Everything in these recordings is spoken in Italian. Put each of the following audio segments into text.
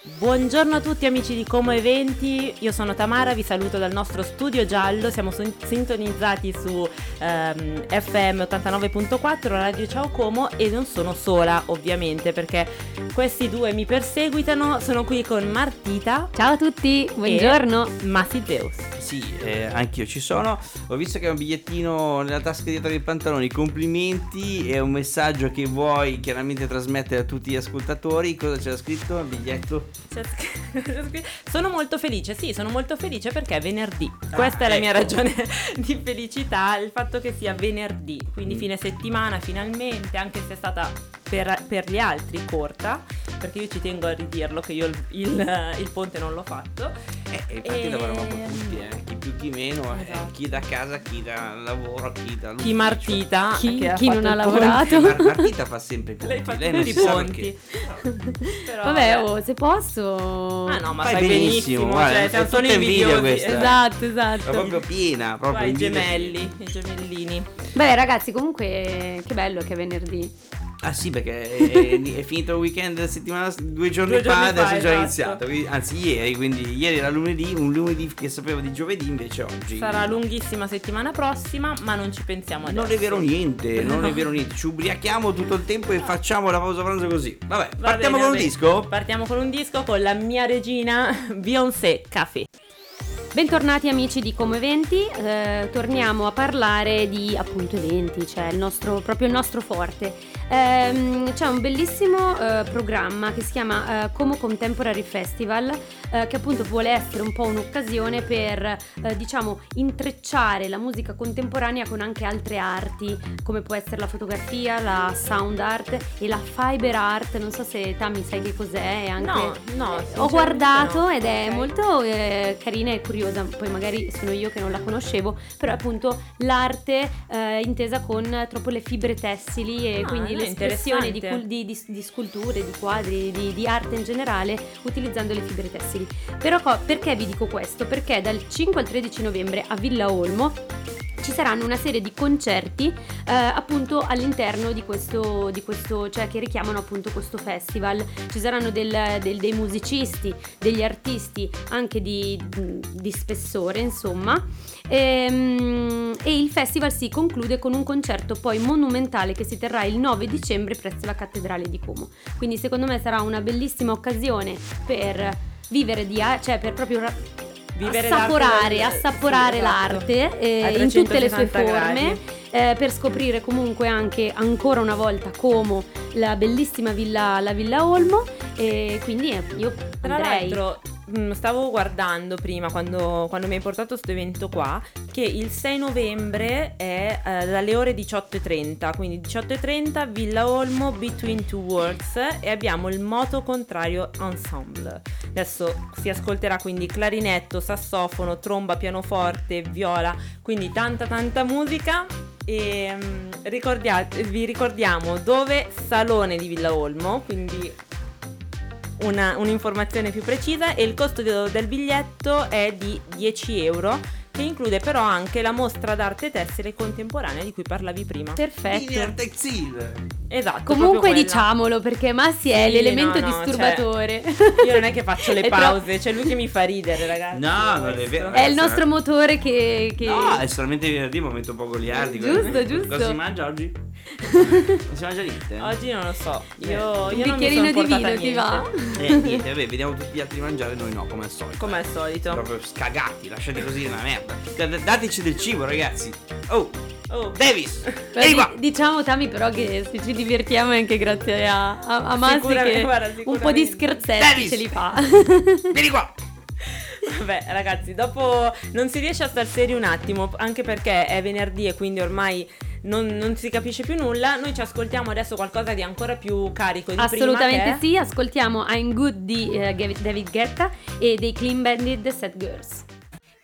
Buongiorno a tutti amici di Como Eventi, io sono Tamara, vi saluto dal nostro studio giallo, siamo sintonizzati su ehm, FM 89.4, Radio Ciao Como e non sono sola ovviamente perché questi due mi perseguitano, sono qui con Martita. Ciao a tutti, buongiorno. E Massi Zeus. Sì, eh, anch'io ci sono, ho visto che hai un bigliettino nella tasca dietro dei pantaloni, complimenti, è un messaggio che vuoi chiaramente trasmettere a tutti gli ascoltatori, cosa c'era scritto? Il biglietto? sono molto felice, sì, sono molto felice perché è venerdì. Ah, Questa è la mia ecco. ragione di felicità, il fatto che sia venerdì, quindi mm. fine settimana finalmente, anche se è stata per, per, gli altri corta, perché io ci tengo a ridirlo che io il, il, il ponte non l'ho fatto. Eh, infatti e... lavoriamo un po' tutti, eh. chi più chi meno, eh. esatto. eh. chi da casa, chi da lavoro, chi da Chi martita, chi, chi non ha lavorato. Mar- martita fa sempre i ponti, lei, fa lei non i ponti. Però, vabbè, oh, se posso... Ah no, ma fai, fai benissimo, benissimo guarda, cioè, solo invidiosi. Questa, esatto, esatto. È proprio piena, proprio Vai, i gemelli, i gemellini. Beh ragazzi, comunque che bello che è venerdì. Ah sì, perché è, è, finito il weekend settimana, due giorni due fa, giorni adesso è già esatto. iniziato. Anzi, ieri, quindi ieri era lunedì, un lunedì che sapevo di giovedì, invece oggi. Sarà lunghissima settimana prossima, ma non ci pensiamo adesso. Non è vero niente, non è vero niente. Ci ubriachiamo tutto il tempo e facciamo la pausa pranzo così. Vabbè, Va partiamo bene, con un disco? Partiamo con un disco con la mia regina Beyoncé Café. Bentornati amici di Come Eventi, eh, torniamo a parlare di appunto eventi, cioè il nostro, proprio il nostro forte. Eh, c'è un bellissimo eh, programma che si chiama eh, Como Contemporary Festival, eh, che appunto vuole essere un po' un'occasione per eh, diciamo intrecciare la musica contemporanea con anche altre arti, come può essere la fotografia, la sound art e la fiber art. Non so se Tammy sai che cos'è. Anche, no, no. ho guardato no. ed è okay. molto carina e curiosa poi magari sono io che non la conoscevo, però è appunto l'arte eh, intesa con troppo le fibre tessili e ah, quindi l'espressione di, di, di, di, sculture, di quadri, di, arte in generale utilizzando le fibre tessili. Però perché vi dico questo? Perché dal 5 al 13 novembre a Villa Olmo ci saranno una serie di concerti eh, appunto all'interno di questo, di questo, cioè che richiamano appunto questo festival. Ci saranno del, del, dei musicisti, degli artisti anche di, di spessore, insomma. E, ehm, e, il festival si conclude con un concerto poi monumentale che si terrà il 9 dicembre presso la cattedrale di Como. Quindi secondo me sarà una bellissima occasione per vivere di cioè per proprio Vivere assaporare, l'arte assaporare sì, esatto. l'arte eh, in tutte le sue forme eh, per scoprire comunque anche ancora una volta come la bellissima villa, la Villa Olmo e quindi eh, io Tra andrei... l'altro stavo guardando prima quando, quando mi hai portato questo evento qua che il 6 novembre è eh, dalle ore 18.30 quindi 18.30 Villa Olmo Between Two Worlds e abbiamo il moto contrario ensemble. Adesso si ascolterà quindi clarinetto sassofono tromba pianoforte viola quindi tanta tanta musica. E um, vi ricordiamo dove? Salone di Villa Olmo quindi una, un'informazione più precisa e il costo del biglietto è di 10 euro che include però anche la mostra d'arte tessile contemporanea di cui parlavi prima. Perfetto. Esatto. Comunque diciamolo perché Massi è sì, l'elemento no, no, disturatore. Cioè, io non è che faccio le pause, c'è lui che mi fa ridere, ragazzi. No, non è vero. È il nostro motore che, che... No, è solamente venerdì, momento un po' goliardico. Giusto, giusto. Cosa si mangia oggi? non si mangia niente? Oggi non lo so. Io, io un bicchierino di vino ti va? Eh, niente, vabbè, vediamo tutti gli altri mangiare, noi no, come al solito. Come al solito. Proprio scagati, lasciate così una merda. Dateci del cibo, ragazzi. Oh, Oh. Davis! Vieni qua. Diciamo Tami però che se ci divertiamo anche grazie a, a, a Massi che guarda, un po' di scherzetti Davis. ce li fa. Vieni qua! Vabbè, ragazzi, dopo non si riesce a star seri un attimo, anche perché è venerdì e quindi ormai non, non, si capisce più nulla. Noi ci ascoltiamo adesso qualcosa di ancora più carico di Assolutamente prima, sì, ascoltiamo I'm Good di uh, David Guetta e dei Clean Bandit Set Girls.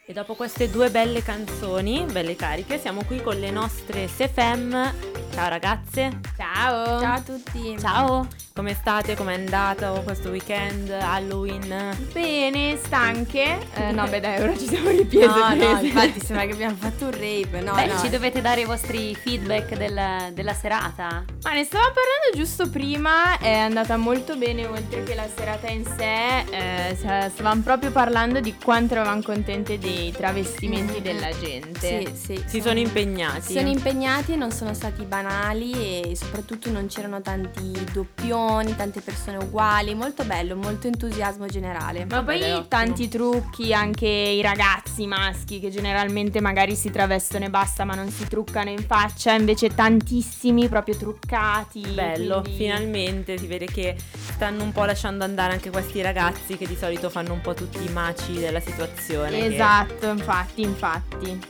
E dopo queste due belle canzoni, belle cariche, siamo qui con le nostre SFM Ciao ragazze. Ciao. Ciao a tutti. Ciao. Come state? Com'è andato questo weekend Halloween? Bene, stanche. Eh, no, beh, dai, ora ci siamo riprese. No, no, infatti sembra che abbiamo fatto un rave. No, Beh, no. ci dovete dare i vostri feedback del- della serata. Ma ne stavamo parlando giusto prima, è andata molto bene oltre che la serata in sé, eh, sta- stavamo proprio parlando di quanto eravamo contente dei travestimenti della gente. Sì, sì. Si sono impegnati. Sono impegnati e non sono stati banali e soprattutto non c'erano tanti doppioni, tante persone uguali, molto bello, molto entusiasmo generale. Ma poi ottimo. tanti trucchi, anche i ragazzi maschi che generalmente magari si travestono e basta ma non si truccano in faccia, invece tantissimi proprio truccati. Bello, quindi- finalmente si vede che stanno un po' lasciando andare anche questi ragazzi che di solito fanno un po' tutti i maci della situazione. che- Esatto, infatti, infatti.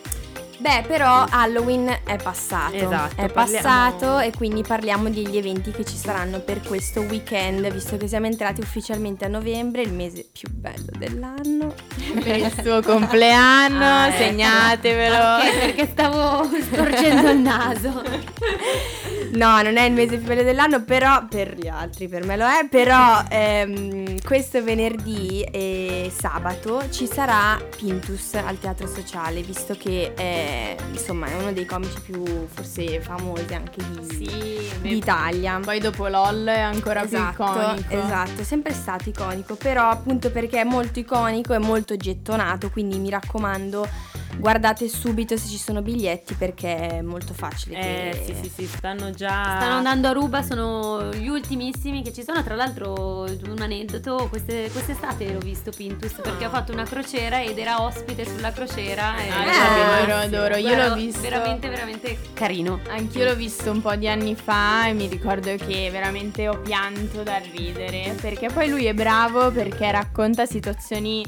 Beh, però Halloween è passato. Esatto, È parliamo- passato e quindi parliamo degli eventi che ci saranno per questo weekend, visto che siamo entrati ufficialmente a novembre, il mese più bello dell'anno. Per il suo compleanno, Ah, ecco. segnatevelo. Ok, perché stavo storcendo il naso. No, non è il mese più bello dell'anno, però per gli altri, per me lo è. Però ehm, questo venerdì e sabato ci sarà Pintus al Teatro Sociale, visto che è, insomma, è uno dei comici più forse famosi anche di, Sì, d'Italia. Poi dopo LOL è ancora esatto, più iconico. Esatto, è sempre stato iconico, però appunto perché è molto iconico e molto gettonato, quindi mi raccomando guardate subito se ci sono biglietti perché è molto facile. Eh, che- sì, sì, sì, stanno già... Stanno andando a ruba, sono gli ultimissimi che ci sono. Tra l'altro, un aneddoto, queste- quest'estate l'ho visto Pintus perché ho fatto una crociera ed era ospite sulla crociera. E Ah, Eh, adoro, adoro, io l'ho visto. Veramente, veramente carino. Anch'io l'ho visto un po' di anni fa e mi ricordo che veramente ho pianto dal ridere perché poi lui è bravo perché racconta situazioni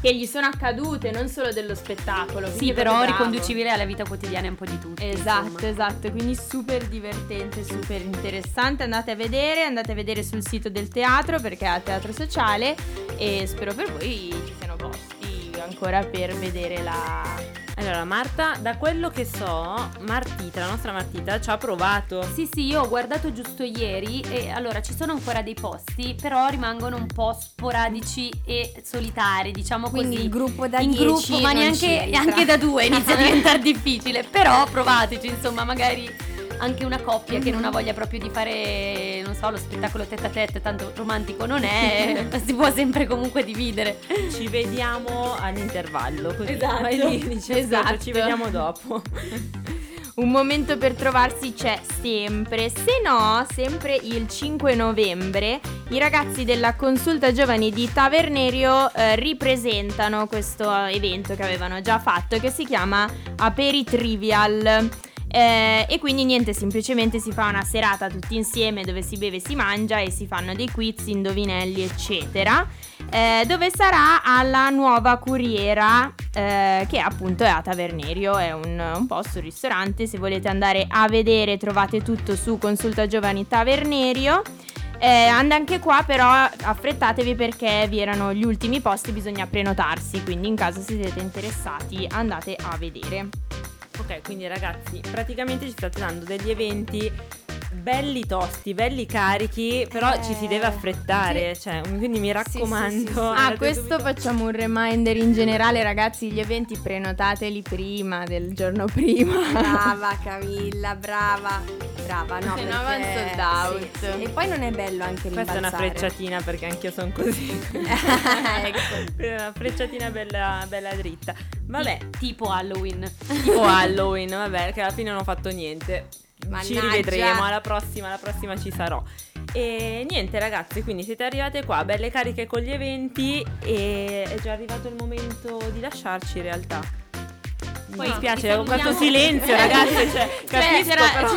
che gli sono accadute, non solo dello spettacolo. Sì, però riconducibile alla vita quotidiana un po' di tutti. Esatto, insomma. esatto, quindi super divertente, super interessante. Andate a vedere, andate a vedere sul sito del teatro perché è al teatro sociale e spero per voi ci siano posti ancora per vedere la Allora, Marta, da quello che so, Martita, la nostra Martita, ci ha provato. Sì, sì, io ho guardato giusto ieri e allora ci sono ancora dei posti, però rimangono un po' sporadici e solitari, diciamo Quindi così. il gruppo da in 10 gruppo, ma neanche entra. anche da due inizia a diventare difficile. Però provateci, insomma, magari anche una coppia che non ha voglia proprio di fare, non so, lo spettacolo tête a tête, tanto romantico non è, si può sempre comunque dividere. Ci vediamo all'intervallo. Così Esatto, vai lì, dici, esatto. "Ascolta, Ci vediamo dopo. Un momento per trovarsi c'è sempre, se no, sempre il 5 novembre, i ragazzi della consulta giovani di Tavernerio eh, ripresentano questo evento che avevano già fatto che si chiama Aperi Trivial. Eh, e quindi niente, semplicemente si fa una serata tutti insieme dove si beve si mangia e si fanno dei quiz, indovinelli, eccetera. eh, dove sarà alla nuova Curiera, eh, che appunto è a Tavernerio, è un, un posto, un ristorante. Se volete andare a vedere, trovate tutto su Consulta Giovani Tavernerio. Eh, and- anche qua però affrettatevi perché vi erano gli ultimi posti, bisogna prenotarsi, quindi in caso siete interessati andate a vedere. Ok, quindi ragazzi, praticamente ci state dando degli eventi belli tosti, belli carichi, però Eh, ci si deve affrettare, cioè, quindi mi raccomando. sì, sì, sì. Ah, questo subito- facciamo un reminder in generale, ragazzi, gli eventi prenotateli prima del giorno prima. Brava Camilla, brava, brava, no, Se no perché- van sold out. sì, sì. E poi non è bello anche Questa è una rimbalzare. frecciatina perché anch'io sono così. ecco. una frecciatina bella, bella dritta. Vabbè, Tipo Halloween. tipo Halloween, vabbè, che alla fine non ho fatto niente. Ci Mannaggia. rivedremo, alla prossima, alla prossima ci sarò. E niente ragazzi, quindi siete arrivate qua, belle cariche con gli eventi e è già arrivato il momento di lasciarci in realtà. Mi Poi dispiace, vi con questo silenzio ragazzi, cioè, capisco c'era- però...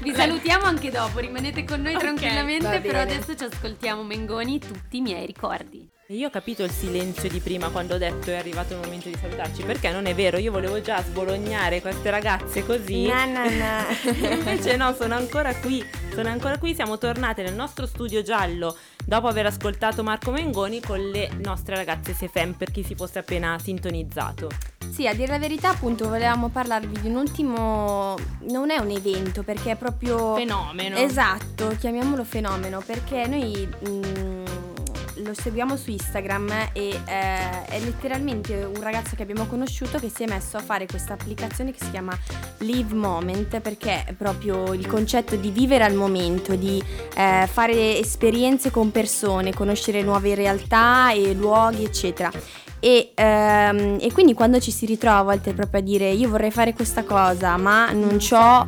Vi salutiamo anche dopo, rimanete con noi Ok, tranquillamente, però adesso ci ascoltiamo Mengoni, tutti i miei ricordi. Io ho capito il silenzio di prima quando ho detto è arrivato il momento di salutarci, perché non è vero, io volevo già sbolognare queste ragazze così. Na, na, na. Invece no, sono ancora qui, sono ancora qui, siamo tornate nel nostro studio giallo dopo aver ascoltato Marco Mengoni con le nostre ragazze SFM per chi si fosse appena sintonizzato. Sì, a dire la verità, appunto, volevamo parlarvi di un ultimo. Non è un evento perché è proprio. Fenomeno. Esatto, chiamiamolo fenomeno perché noi. mm, lo seguiamo su Instagram e eh, è letteralmente un ragazzo che abbiamo conosciuto che si è messo a fare questa applicazione che si chiama Live Moment perché è proprio il concetto di vivere al momento, di eh, fare esperienze con persone, conoscere nuove realtà e luoghi, eccetera. E, ehm, e quindi quando ci si ritrova a volte proprio a dire io vorrei fare questa cosa ma non ho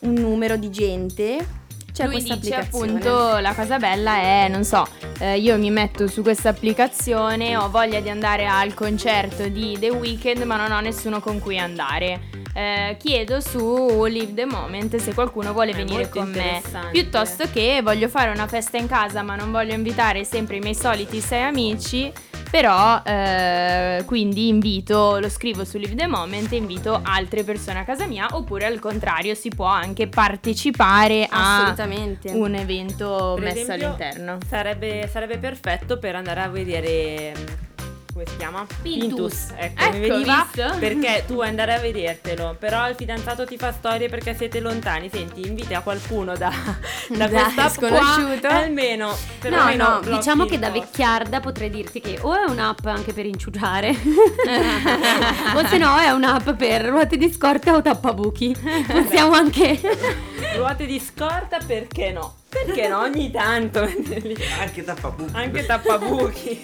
un numero di gente, c'è Lui questa dice applicazione. appunto la cosa bella è, non so, eh, io mi metto su questa applicazione, ho voglia di andare al concerto di The Weeknd ma non ho nessuno con cui andare. Eh, chiedo su Live the Moment se qualcuno vuole È venire con me. Piuttosto che voglio fare una festa in casa ma non voglio invitare sempre i miei soliti sei amici. Però eh, quindi invito, lo scrivo su Live the Moment e invito altre persone a casa mia oppure al contrario si può anche partecipare a un evento Per messo esempio, all'interno. Sarebbe, sarebbe perfetto per andare a vedere. Come si chiama? Pintus. Ecco, mi Ecco, veniva visto? perché tu vuoi andare a vedertelo, però il fidanzato ti fa storie perché siete lontani. Senti, invita qualcuno da, da Da questa qua, sconosciuto. e almeno. No, perlomeno no, diciamo che da vecchiarda potrei dirti che o è un'app anche per inciuciare, o se no è un'app per ruote di scorta o tappabuchi. Possiamo anche. Ruote di scorta, perché no? Perché no? Ogni tanto. Anche tappabuchi. Anche tappabuchi.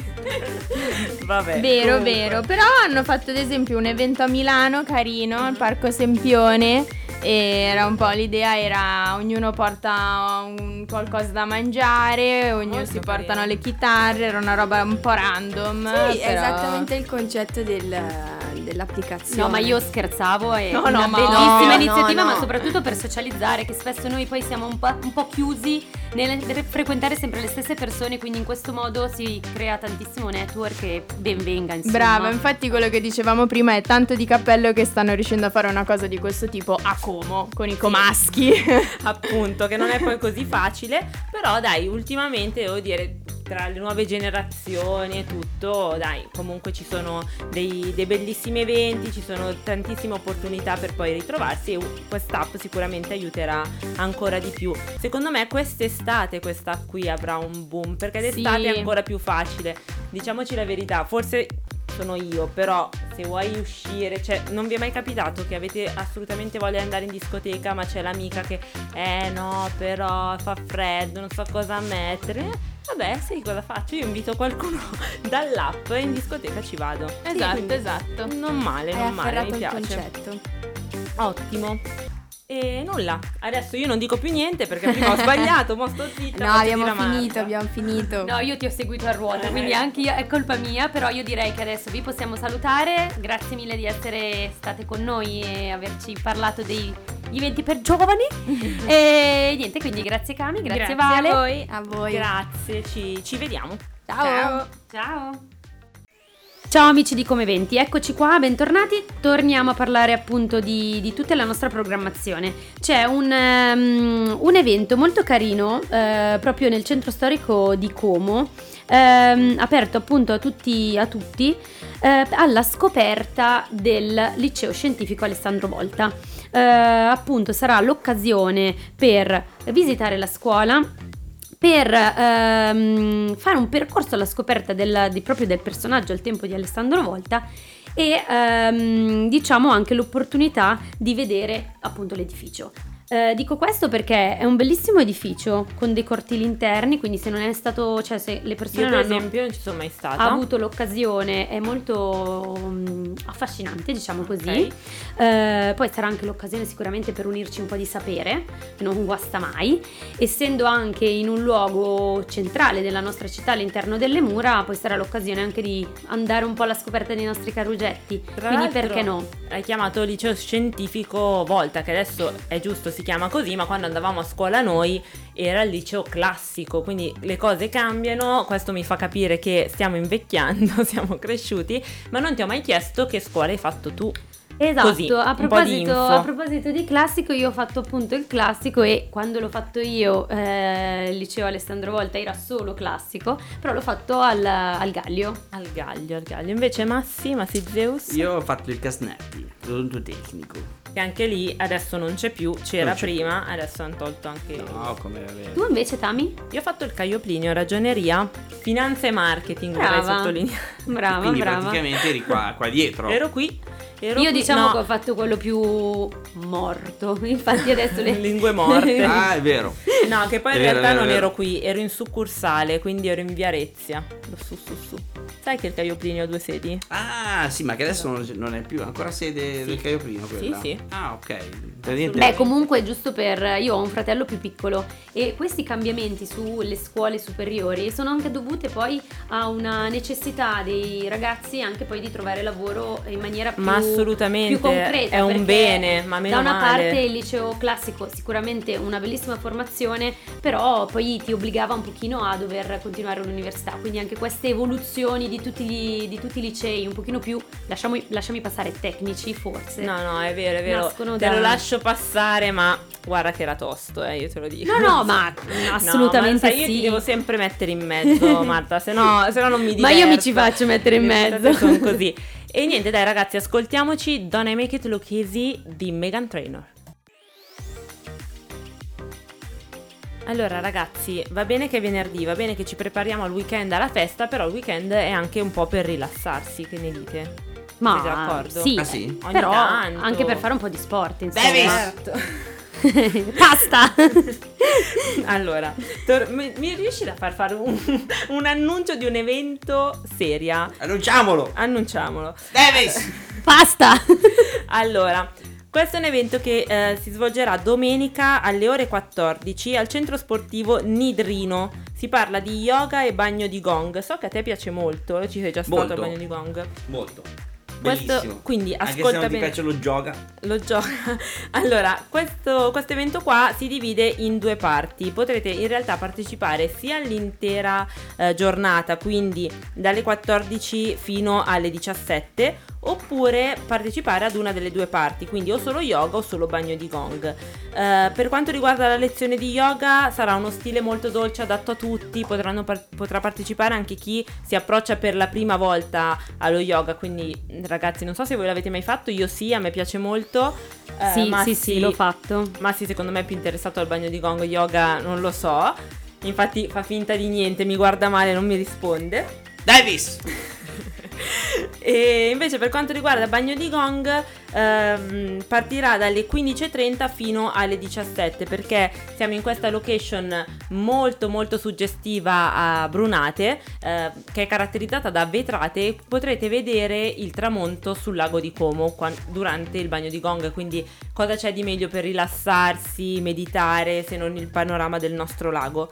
Vabbè. Vero, comunque. vero. Però hanno fatto ad esempio un evento a Milano carino, al Parco Sempione. E era un po' l'idea era ognuno porta un qualcosa da mangiare, ognuno Molto si portano carino. le chitarre, era una roba un po' random. Sì, è però- esattamente il concetto del- dell'applicazione. No, ma io scherzavo, è No, una no, ma- bellissima no, iniziativa, no, ma soprattutto per socializzare, che spesso noi poi siamo un po', un po' chiusi nel frequentare sempre le stesse persone, quindi in questo modo si crea tantissimo network e ben venga, insomma. Brava, infatti quello che dicevamo prima è tanto di cappello che stanno riuscendo a fare una cosa di questo tipo a Como, con i comaschi. appunto che non è poi così facile però dai ultimamente devo dire tra le nuove generazioni e tutto dai comunque ci sono dei, dei bellissimi eventi ci sono tantissime opportunità per poi ritrovarsi e quest'app sicuramente aiuterà ancora di più secondo me quest'estate questa qui avrà un boom perché d'estate Sì. è ancora più facile diciamoci la verità forse sono io, però se vuoi uscire, cioè non vi è mai capitato che avete assolutamente voglia di andare in discoteca, ma c'è l'amica che eh no, però fa freddo, non so cosa mettere. Vabbè, sì, cosa faccio? Io invito qualcuno dall'app e in discoteca ci vado. esatto, quindi esatto. Non male, non male, mi piace. concetto. Ottimo. E nulla, adesso io non dico più niente perché prima ho sbagliato, mo sto zitta. No, abbiamo finito, abbiamo finito. No, io ti ho seguito a ruota, Eh. quindi anche io, è colpa mia, però io direi che adesso vi possiamo salutare. Grazie mille di essere state con noi e averci parlato degli eventi per giovani. e niente, quindi grazie Cami, grazie, Vale. a voi. A voi. Grazie, ci, ci vediamo. Ciao. Ciao. Ciao amici di Come Eventi, eccoci qua, bentornati. Torniamo a parlare appunto di, di tutta la nostra programmazione. C'è un, ehm, un evento molto carino eh, proprio nel centro storico di Como, ehm, aperto appunto a tutti, a tutti eh, alla scoperta del liceo scientifico Alessandro Volta. Eh, appunto sarà l'occasione per visitare la scuola per ehm, fare un percorso alla scoperta del, di- proprio del personaggio al tempo di Alessandro Volta e ehm, diciamo anche l'opportunità di vedere appunto l'edificio. Eh, dico questo perché è un bellissimo edificio con dei cortili interni, quindi se non è stato, cioè se le persone Io non per hanno esempio non ci sono mai stata. avuto l'occasione è molto mm, affascinante, diciamo così. Ok. Eh, poi sarà anche l'occasione sicuramente per unirci un po' di sapere, che non guasta mai. Essendo anche in un luogo centrale della nostra città, all'interno delle mura, poi sarà l'occasione anche di andare un po' alla scoperta dei nostri carugetti. Tra Quindi perché no? Hai chiamato liceo scientifico Volta, che adesso è giusto si chiama così, ma quando andavamo a scuola noi era il liceo classico, quindi le cose cambiano, questo mi fa capire che stiamo invecchiando, siamo cresciuti, ma non ti ho mai chiesto che scuola hai fatto tu. Esatto, Così, a, proposito, a proposito di classico, io ho fatto appunto il classico e quando l'ho fatto io, eh, il liceo Alessandro Volta era solo classico, però l'ho fatto al, al Gallio. Al gaglio, al gaglio. Invece Massi, Massi Zeus, Io ho fatto il Casnetti, odontotecnico. Che anche lì adesso non c'è più, c'era c'è prima, adesso hanno tolto anche... No, come. Tu invece, Tami? Io ho fatto il Caio Plinio, ragioneria, finanza e marketing, vorrei Brava. sottolineare. Brava, Quindi brava. praticamente eri qua, qua dietro. Ero qui, ero Io qui- diciamo no, che ho fatto quello più morto, infatti adesso le... Lingue morte. Ah, è vero. No, che poi in vero, realtà non ero qui, ero in succursale, quindi ero in Viarezia. Su su su. Sai che il Caio Plinio ha due sedi? Ah, sì, ma che adesso non, non è più ancora sede del Caio Primo quella. sì. Ah, ok. Beh, comunque, giusto per. Io ho un fratello più piccolo e questi cambiamenti sulle scuole superiori sono anche dovute poi a una necessità dei ragazzi anche poi di trovare lavoro in maniera più, Ma assolutamente, più concreta. è un bene, ma meno Da una male. parte il liceo classico, sicuramente una bellissima formazione, però poi ti obbligava un pochino a dover continuare l'università. Quindi anche queste evoluzioni di tutti, gli- di tutti i licei, un pochino più, lasciamo, lasciami passare, tecnici forse. No, no, è vero, è vero. Nascono Te da- lo lascio passare, ma guarda che era tosto, eh, io te lo dico. No, no, ma No, assolutamente ma sai, io sì. ti devo sempre mettere in mezzo, Marta, se no, se no non mi diverto. Ma io mi ci faccio mettere in mezzo. Sono così. E niente, dai ragazzi, ascoltiamoci Don't I Make It Look Easy di Megan Trainor. Allora ragazzi, va bene che è venerdì, va bene che ci prepariamo al weekend alla festa, però il weekend è anche un po' per rilassarsi, che ne dite? Ma Siete d'accordo? sì, Ah, sì? Ogni però tanto. anche per fare un po' di sport, insomma. Davis! Certo. Basta! Allora, tor- mi, mi riesci a far fare un, un annuncio di un evento seria? Annunciamolo! Annunciamolo. Davis! Basta! Allora, questo è un evento che eh, si svolgerà domenica alle ore 14 al centro sportivo Nidrino. Si parla di yoga e bagno di gong. So che a te piace molto, ci sei già stato Molto. al bagno di gong. Molto. Questo- quindi Anche se ascolta non bene. piace lo gioca. Lo gioca. Allora, questo, questo evento qua si divide in due parti. Potrete in realtà partecipare sia all'intera eh, giornata, quindi dalle 14 fino alle 17, oppure partecipare ad una delle due parti, quindi o solo yoga o solo bagno di gong. Eh, per quanto riguarda la lezione di yoga, sarà uno stile molto dolce, adatto a tutti, potranno par- potrà partecipare anche chi si approccia per la prima volta allo yoga, quindi ragazzi non so se voi l'avete mai fatto, io sì, a me piace molto. Eh, sì, Massi- sì, sì, l'ho fatto. Massi secondo me è più interessato al bagno di gong, yoga non lo so. Infatti fa finta di niente, mi guarda male, non mi risponde. Davis! E invece per quanto riguarda bagno di gong ehm, partirà dalle 15.30 fino alle 17 perché siamo in questa location molto molto suggestiva a Brunate eh, che è caratterizzata da vetrate e potrete vedere il tramonto sul lago di Como quan- durante il bagno di gong quindi cosa c'è di meglio per rilassarsi, meditare se non il panorama del nostro lago.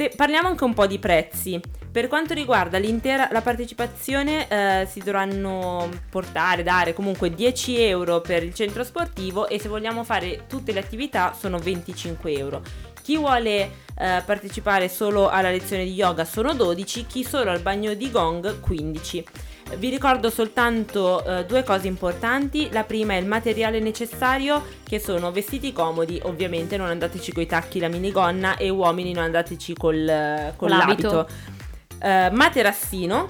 Se parliamo anche un po' di prezzi, per quanto riguarda l'intera la partecipazione eh, si dovranno portare, dare comunque 10 euro per il centro sportivo e se vogliamo fare tutte le attività sono 25 euro. Chi vuole eh, partecipare solo alla lezione di yoga sono 12, chi solo al bagno di gong 15. Vi ricordo soltanto eh, due cose importanti. La prima è il materiale necessario, che sono vestiti comodi, ovviamente non andateci coi tacchi la minigonna e uomini non andateci col, eh, con Con l'abito. l'abito. Eh, materassino.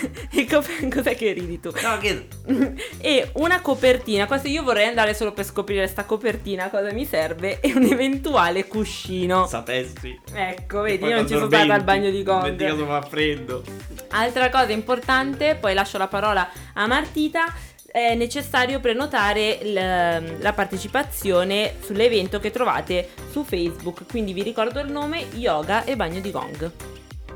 E co- Cos'è che ridi tu? No, che... e una copertina. Questo io vorrei andare solo per scoprire sta copertina, cosa mi serve, e un eventuale cuscino. Sapessi. Ecco, vedi, io non ci sono stata al bagno di gong. Metti caso fa freddo. Altra cosa importante, poi lascio la parola a Martita, è necessario prenotare il- la partecipazione sull'evento che trovate su Facebook, quindi vi ricordo il nome Yoga e Bagno di Gong.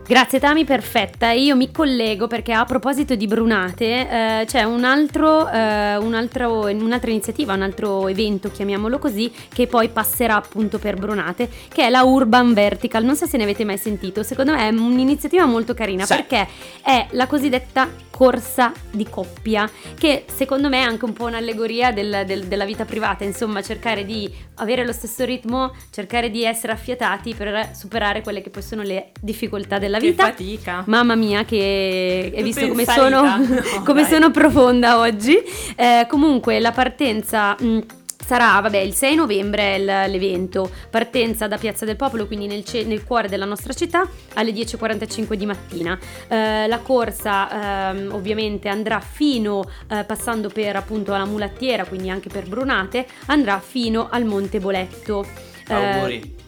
Grazie Tami, perfetta. Io mi collego perché a proposito di Brunate eh, c'è un altro, eh, un altro- un'altra iniziativa, un altro evento, chiamiamolo così, che poi passerà appunto per Brunate, che è la Urban Vertical. Non so se ne avete mai sentito, secondo me è un'iniziativa molto carina Sì. perché è la cosiddetta corsa di coppia, che secondo me è anche un po' un'allegoria del, del, della vita privata, insomma cercare di avere lo stesso ritmo, cercare di essere affiatati per superare quelle che poi sono le difficoltà della vita. Che fatica. Mamma mia che hai visto come sono, no, come sono profonda oggi. Eh, comunque la partenza... Mh, Sarà, vabbè, il 6 novembre è l'evento, partenza da Piazza del Popolo, quindi nel, ce- nel cuore della nostra città, alle 10.45 di mattina. Eh, la corsa eh, ovviamente andrà fino, eh, passando per appunto la mulattiera, quindi anche per Brunate, andrà fino al Monte Boletto. Auguri. Eh,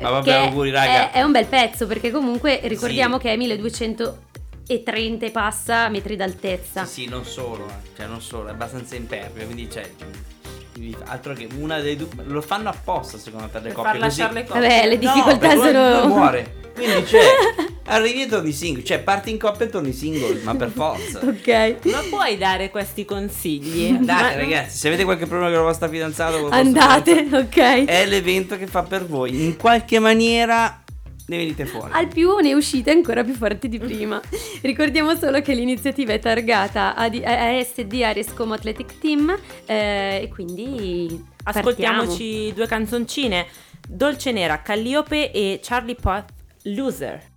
Ma vabbè, auguri raga. È, è, un bel pezzo perché comunque ricordiamo sì. che è 1200 e 30 e passa metri d'altezza. Sì, sì, non solo, eh. cioè non solo, è abbastanza impervio, quindi c'è altro che una dei due lo fanno apposta secondo me per le per coppie far così. le coppie vabbè le difficoltà no, sono muore quindi c'è arrivi e torni single cioè parti in coppia e torni single ma per forza ok ma puoi dare questi consigli dai ragazzi se avete qualche problema con la vostra fidanzata andate ok è l'evento che fa per voi in qualche maniera ne venite fuori. Al più ne uscite ancora più forti di prima. Ricordiamo solo che l'iniziativa è targata a, a SD Aries Como Athletic Team eh, e quindi ascoltiamoci partiamo. due canzoncine. Dolce Nera, Calliope e Charlie Puth, Loser.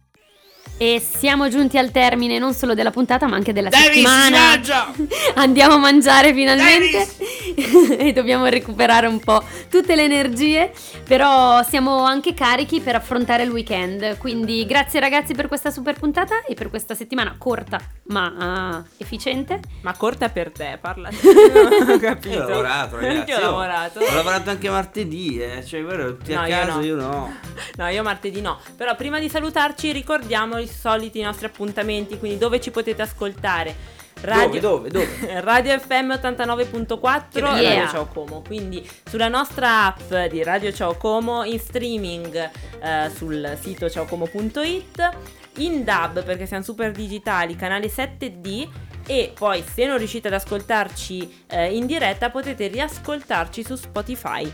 E siamo giunti al termine non solo della puntata ma anche della Davis, settimana. Andiamo a mangiare finalmente e dobbiamo recuperare un po' tutte le energie, però siamo anche carichi per affrontare il weekend. Quindi grazie ragazzi per questa super puntata e per questa settimana corta ma uh, efficiente. Ma corta per te, parla. ho capito. Io ho lavorato, ragazzi. Anche ho lavorato. Ho lavorato anche martedì, eh. cioè vero, tutti no, a casa, io no. io no. No, io martedì no. Però prima di salutarci ricordiamo soliti nostri appuntamenti, quindi dove ci potete ascoltare. Radio, dove, dove, dove? Radio FM 89.4 yeah. Radio Ciao Como quindi sulla nostra app di Radio Ciao Como in streaming eh, sul sito ciaocomo.it in DAB perché siamo super digitali canale 7D e poi se non riuscite ad ascoltarci eh, in diretta potete riascoltarci su Spotify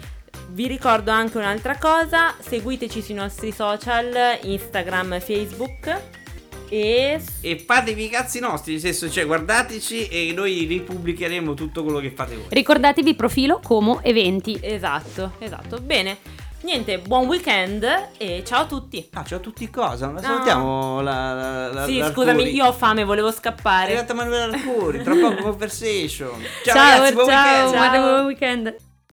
vi ricordo anche un'altra cosa, seguiteci sui nostri social, Instagram, Facebook e... e fatevi i cazzi nostri, nel senso, cioè guardateci e noi ripubblicheremo tutto quello che fate voi. Ricordatevi profilo Como Eventi. Esatto, esatto. Bene. Niente, buon weekend e ciao a tutti. Ah, ciao a tutti cosa? No. Salutiamo la, la, la Sì, scusami, io ho fame, volevo scappare. È arrivata Manuela Arcuri, tra poco conversation. Ciao, ciao ragazzi, buon ciao, weekend. Ciao. buon weekend.